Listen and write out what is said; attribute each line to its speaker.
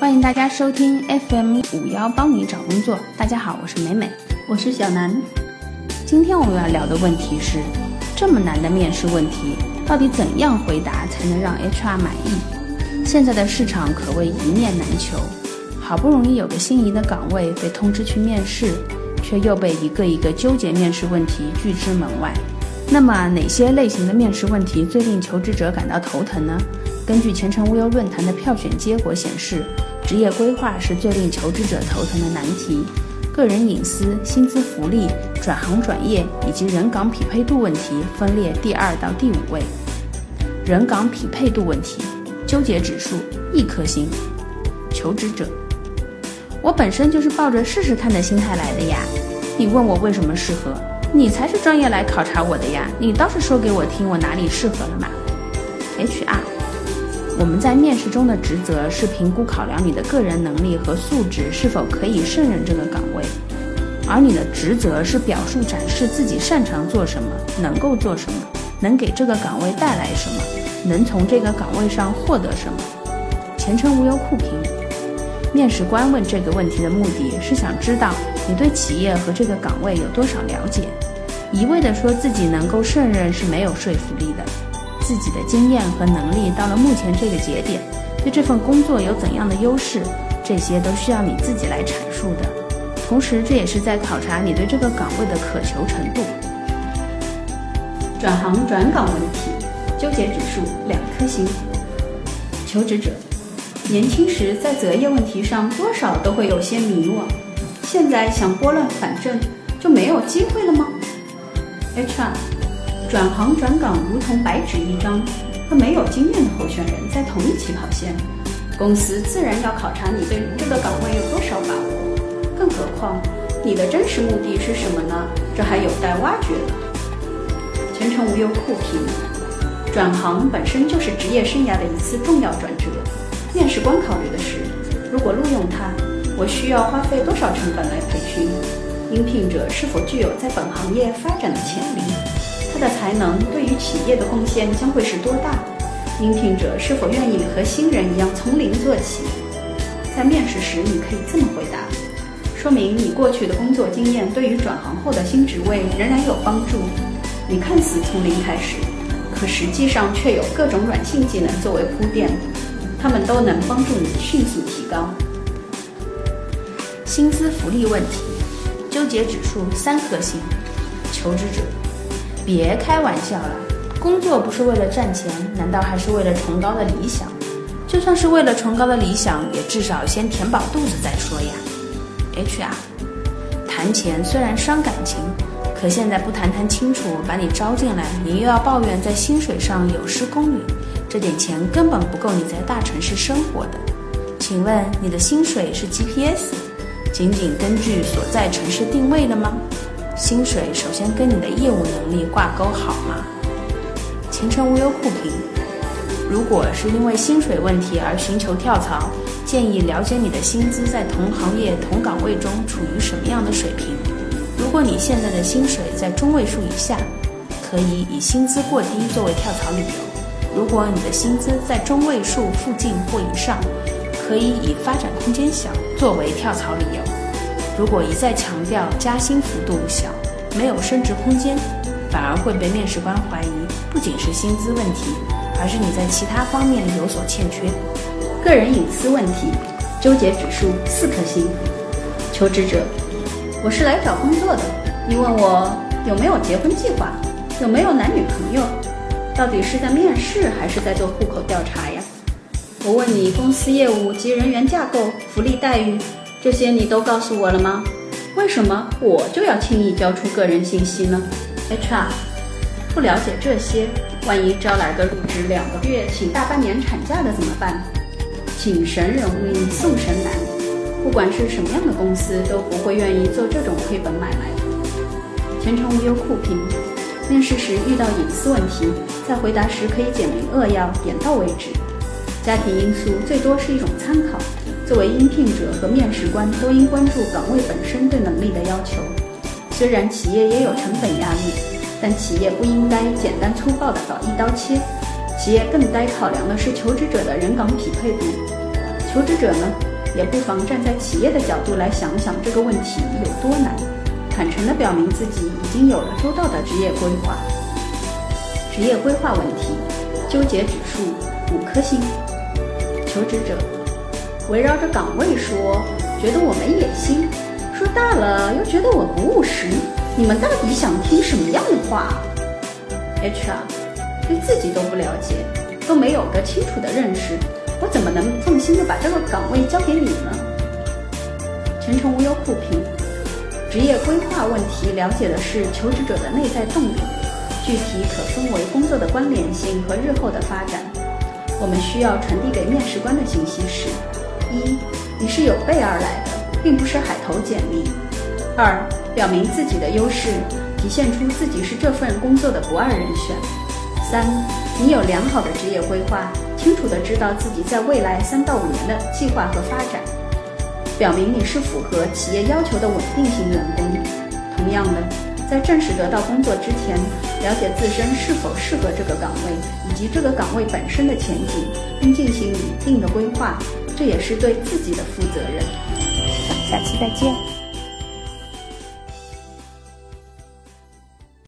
Speaker 1: 欢迎大家收听 FM 五幺帮你找工作。大家好，我是美美，
Speaker 2: 我是小南。
Speaker 1: 今天我们要聊的问题是：这么难的面试问题，到底怎样回答才能让 HR 满意？现在的市场可谓一面难求，好不容易有个心仪的岗位被通知去面试，却又被一个一个纠结面试问题拒之门外。那么，哪些类型的面试问题最令求职者感到头疼呢？根据前程无忧论坛的票选结果显示，职业规划是最令求职者头疼的难题，个人隐私、薪资福利、转行转业以及人岗匹配度问题分列第二到第五位。人岗匹配度问题，纠结指数一颗星。求职者，我本身就是抱着试试看的心态来的呀，你问我为什么适合？你才是专业来考察我的呀！你倒是说给我听，我哪里适合了嘛？HR，我们在面试中的职责是评估考量你的个人能力和素质是否可以胜任这个岗位，而你的职责是表述展示自己擅长做什么，能够做什么，能给这个岗位带来什么，能从这个岗位上获得什么。前程无忧酷评，面试官问这个问题的目的是想知道。你对企业和这个岗位有多少了解？一味地说自己能够胜任是没有说服力的。自己的经验和能力到了目前这个节点，对这份工作有怎样的优势，这些都需要你自己来阐述的。同时，这也是在考察你对这个岗位的渴求程度。
Speaker 2: 转行转岗问题，纠结指数两颗星。求职者，年轻时在择业问题上多少都会有些迷惘。现在想拨乱反正就没有机会了吗？HR，转行转岗如同白纸一张，和没有经验的候选人在同一起跑线，公司自然要考察你对这个岗位有多少把握。更何况，你的真实目的是什么呢？这还有待挖掘呢。前程无忧酷评，转行本身就是职业生涯的一次重要转折，面试官考虑的是，如果录用他。我需要花费多少成本来培训？应聘者是否具有在本行业发展的潜力？的才能对于企业的贡献将会是多大？应聘者是否愿意和新人一样从零做起？在面试时，你可以这么回答，说明你过去的工作经验对于转行后的新职位仍然有帮助。你看似从零开始，可实际上却有各种软性技能作为铺垫，他们都能帮助你迅速提高。
Speaker 1: 薪资福利问题，纠结指数三颗星。求职者，别开玩笑了，工作不是为了赚钱，难道还是为了崇高的理想？就算是为了崇高的理想，也至少先填饱肚子再说呀。HR，谈钱虽然伤感情，可现在不谈谈清楚，把你招进来，你又要抱怨在薪水上有失公允，这点钱根本不够你在大城市生活的。请问你的薪水是 GPS？仅仅根据所在城市定位的吗？薪水首先跟你的业务能力挂钩好吗？前程无忧酷评，如果是因为薪水问题而寻求跳槽，建议了解你的薪资在同行业同岗位中处于什么样的水平。如果你现在的薪水在中位数以下，可以以薪资过低作为跳槽理由；如果你的薪资在中位数附近或以上，可以以发展空间小作为跳槽理由。如果一再强调加薪幅度小，没有升职空间，反而会被面试官怀疑，不仅是薪资问题，而是你在其他方面有所欠缺。
Speaker 2: 个人隐私问题，纠结指数四颗星。求职者，我是来找工作的，你问我有没有结婚计划，有没有男女朋友，到底是在面试还是在做户口调查呀？我问你，公司业务及人员架构、福利待遇这些你都告诉我了吗？为什么我就要轻易交出个人信息呢？HR 不了解这些，万一招来个入职两个月请大半年产假的怎么办？请神容易送神难，不管是什么样的公司都不会愿意做这种亏本买卖。前程无忧酷评，面试时遇到隐私问题，在回答时可以简明扼要，点到为止。家庭因素最多是一种参考，作为应聘者和面试官都应关注岗位本身对能力的要求。虽然企业也有成本压力，但企业不应该简单粗暴地搞一刀切，企业更该考量的是求职者的人岗匹配度。求职者呢，也不妨站在企业的角度来想想这个问题有多难，坦诚地表明自己已经有了周到的职业规划。职业规划问题，纠结指数五颗星。求职者围绕着岗位说，觉得我没野心；说大了又觉得我不务实。你们到底想听什么样的话？HR 对自己都不了解，都没有个清楚的认识。我怎么能放心的把这个岗位交给你呢？前程无忧酷评，职业规划问题了解的是求职者的内在动力，具体可分为工作的关联性和日后的发展。我们需要传递给面试官的信息是：一，你是有备而来的，并不是海投简历；二，表明自己的优势，体现出自己是这份工作的不二人选；三，你有良好的职业规划。清楚地知道自己在未来三到五年的计划和发展，表明你是符合企业要求的稳定型员工。同样的，在正式得到工作之前，了解自身是否适合这个岗位以及这个岗位本身的前景，并进行一定的规划，这也是对自己的负责任。
Speaker 1: 下期再见。